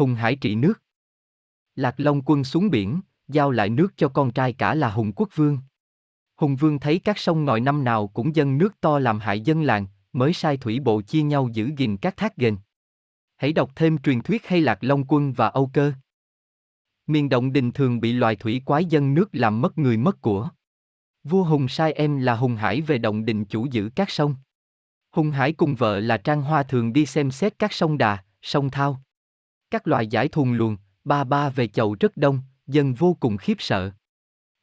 Hùng Hải trị nước. Lạc Long quân xuống biển, giao lại nước cho con trai cả là Hùng Quốc Vương. Hùng Vương thấy các sông ngòi năm nào cũng dâng nước to làm hại dân làng, mới sai thủy bộ chia nhau giữ gìn các thác ghềnh. Hãy đọc thêm truyền thuyết hay Lạc Long quân và Âu Cơ. Miền Động Đình thường bị loài thủy quái dân nước làm mất người mất của. Vua Hùng sai em là Hùng Hải về Động Đình chủ giữ các sông. Hùng Hải cùng vợ là Trang Hoa thường đi xem xét các sông Đà, sông Thao. Các loại giải thùng luồng, ba ba về chầu rất đông, dân vô cùng khiếp sợ.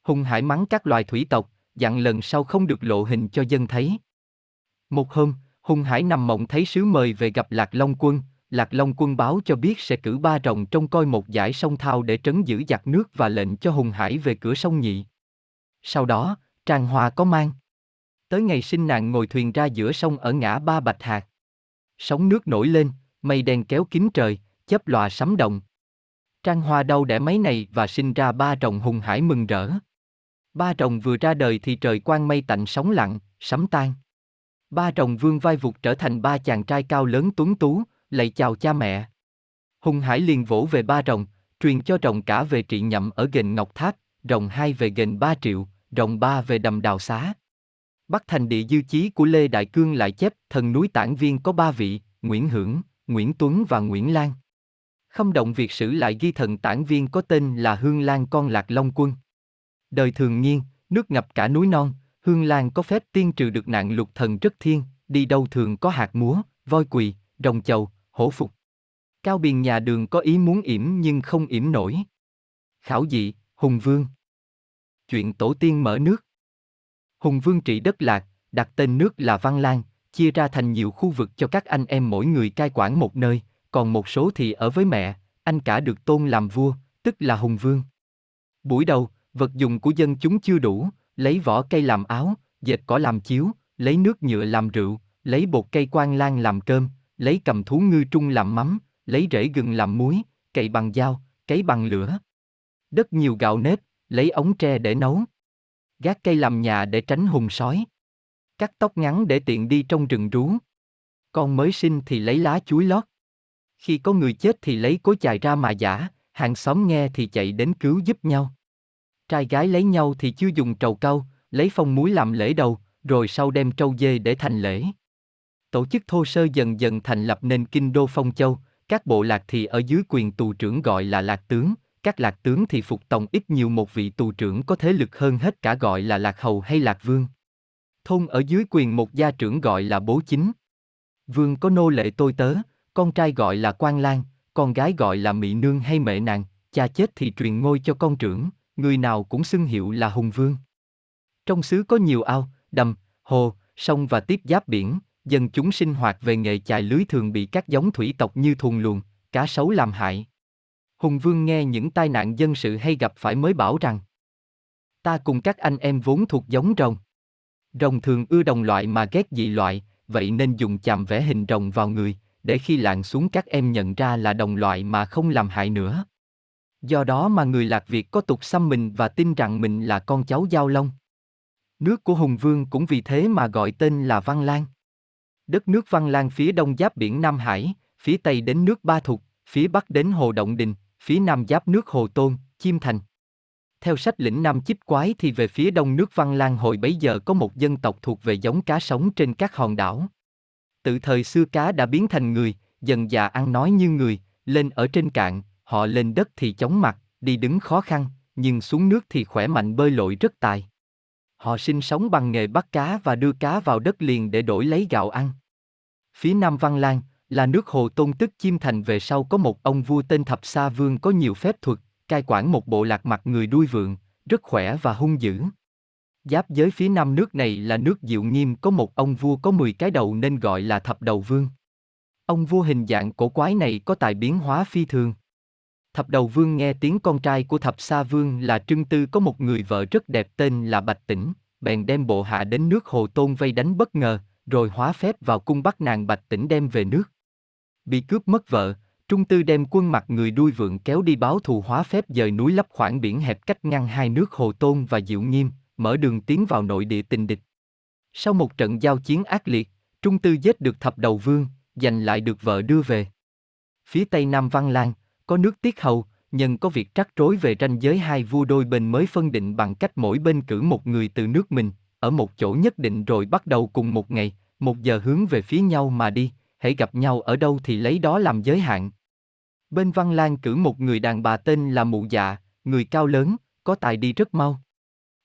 Hùng Hải mắng các loài thủy tộc, dặn lần sau không được lộ hình cho dân thấy. Một hôm, Hùng Hải nằm mộng thấy sứ mời về gặp Lạc Long quân, Lạc Long quân báo cho biết sẽ cử ba rồng trông coi một giải sông Thao để trấn giữ giặc nước và lệnh cho Hùng Hải về cửa sông Nhị. Sau đó, Trang hòa có mang. Tới ngày sinh nàng ngồi thuyền ra giữa sông ở ngã ba Bạch Hạc. Sóng nước nổi lên, mây đen kéo kín trời, chớp lòa sấm động. Trang Hoa đau đẻ mấy này và sinh ra ba rồng Hùng Hải mừng rỡ. Ba rồng vừa ra đời thì trời quang mây tạnh sóng lặng, sấm tan. Ba rồng vương vai vụt trở thành ba chàng trai cao lớn tuấn tú, lạy chào cha mẹ. Hùng Hải liền vỗ về ba rồng, truyền cho rồng cả về trị nhậm ở gành Ngọc Tháp, rồng hai về gành ba triệu, rồng ba về đầm đào xá. Bắc thành địa dư chí của Lê Đại Cương lại chép thần núi tản viên có ba vị, Nguyễn Hưởng, Nguyễn Tuấn và Nguyễn Lan. Không động việc sử lại ghi thần tản viên có tên là Hương Lan con Lạc Long Quân. Đời thường nhiên, nước ngập cả núi non, Hương Lan có phép tiên trừ được nạn lục thần rất thiên, đi đâu thường có hạt múa, voi quỳ, rồng chầu, hổ phục. Cao Biền nhà đường có ý muốn yểm nhưng không yểm nổi. Khảo dị, Hùng Vương. Chuyện tổ tiên mở nước. Hùng Vương trị đất lạc, đặt tên nước là Văn Lan, chia ra thành nhiều khu vực cho các anh em mỗi người cai quản một nơi, còn một số thì ở với mẹ, anh cả được tôn làm vua, tức là Hùng Vương. Buổi đầu, vật dụng của dân chúng chưa đủ, lấy vỏ cây làm áo, dệt cỏ làm chiếu, lấy nước nhựa làm rượu, lấy bột cây quan lan làm cơm, lấy cầm thú ngư trung làm mắm, lấy rễ gừng làm muối, cậy bằng dao, cấy bằng lửa. Đất nhiều gạo nếp, lấy ống tre để nấu. Gác cây làm nhà để tránh hùng sói. Cắt tóc ngắn để tiện đi trong rừng rú. Con mới sinh thì lấy lá chuối lót. Khi có người chết thì lấy cối chài ra mà giả, hàng xóm nghe thì chạy đến cứu giúp nhau. Trai gái lấy nhau thì chưa dùng trầu cau, lấy phong muối làm lễ đầu, rồi sau đem trâu dê để thành lễ. Tổ chức thô sơ dần dần thành lập nên kinh đô Phong Châu, các bộ lạc thì ở dưới quyền tù trưởng gọi là lạc tướng, các lạc tướng thì phục tòng ít nhiều một vị tù trưởng có thế lực hơn hết cả gọi là lạc hầu hay lạc vương. Thôn ở dưới quyền một gia trưởng gọi là bố chính. Vương có nô lệ tôi tớ, con trai gọi là quan lang, con gái gọi là mị nương hay mẹ nàng, cha chết thì truyền ngôi cho con trưởng, người nào cũng xưng hiệu là hùng vương. Trong xứ có nhiều ao, đầm, hồ, sông và tiếp giáp biển, dân chúng sinh hoạt về nghề chài lưới thường bị các giống thủy tộc như thuồng luồng, cá sấu làm hại. Hùng Vương nghe những tai nạn dân sự hay gặp phải mới bảo rằng Ta cùng các anh em vốn thuộc giống rồng. Rồng thường ưa đồng loại mà ghét dị loại, vậy nên dùng chàm vẽ hình rồng vào người, để khi lạng xuống các em nhận ra là đồng loại mà không làm hại nữa. Do đó mà người Lạc Việt có tục xăm mình và tin rằng mình là con cháu Giao Long. Nước của Hùng Vương cũng vì thế mà gọi tên là Văn Lan. Đất nước Văn Lan phía đông giáp biển Nam Hải, phía tây đến nước Ba Thục, phía bắc đến Hồ Động Đình, phía nam giáp nước Hồ Tôn, Chiêm Thành. Theo sách lĩnh Nam Chích Quái thì về phía đông nước Văn Lan hồi bấy giờ có một dân tộc thuộc về giống cá sống trên các hòn đảo. Từ thời xưa cá đã biến thành người, dần già ăn nói như người, lên ở trên cạn, họ lên đất thì chóng mặt, đi đứng khó khăn, nhưng xuống nước thì khỏe mạnh bơi lội rất tài. Họ sinh sống bằng nghề bắt cá và đưa cá vào đất liền để đổi lấy gạo ăn. Phía Nam Văn Lan, là nước Hồ Tôn tức chim Thành về sau có một ông vua tên Thập Sa Vương có nhiều phép thuật, cai quản một bộ lạc mặt người đuôi vượng, rất khỏe và hung dữ. Giáp giới phía nam nước này là nước Diệu Nghiêm có một ông vua có 10 cái đầu nên gọi là Thập Đầu Vương. Ông vua hình dạng cổ quái này có tài biến hóa phi thường. Thập Đầu Vương nghe tiếng con trai của Thập Sa Vương là Trưng Tư có một người vợ rất đẹp tên là Bạch Tĩnh, bèn đem bộ hạ đến nước Hồ Tôn vây đánh bất ngờ, rồi hóa phép vào cung bắt nàng Bạch Tĩnh đem về nước. Bị cướp mất vợ, Trung Tư đem quân mặt người đuôi vượng kéo đi báo thù hóa phép dời núi lấp khoảng biển hẹp cách ngăn hai nước Hồ Tôn và Diệu Nghiêm, mở đường tiến vào nội địa tình địch. Sau một trận giao chiến ác liệt, Trung Tư giết được thập đầu vương, giành lại được vợ đưa về. Phía tây Nam Văn Lan, có nước tiết hầu, nhân có việc trắc rối về ranh giới hai vua đôi bên mới phân định bằng cách mỗi bên cử một người từ nước mình, ở một chỗ nhất định rồi bắt đầu cùng một ngày, một giờ hướng về phía nhau mà đi, hãy gặp nhau ở đâu thì lấy đó làm giới hạn. Bên Văn Lan cử một người đàn bà tên là Mụ Dạ, người cao lớn, có tài đi rất mau.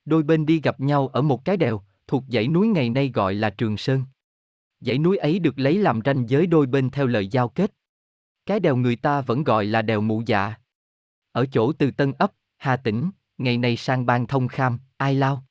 Đôi bên đi gặp nhau ở một cái đèo, thuộc dãy núi ngày nay gọi là Trường Sơn. Dãy núi ấy được lấy làm ranh giới đôi bên theo lời giao kết. Cái đèo người ta vẫn gọi là đèo Mụ Dạ. Ở chỗ từ Tân Ấp, Hà Tĩnh, ngày nay sang bang Thông Kham, Ai Lao.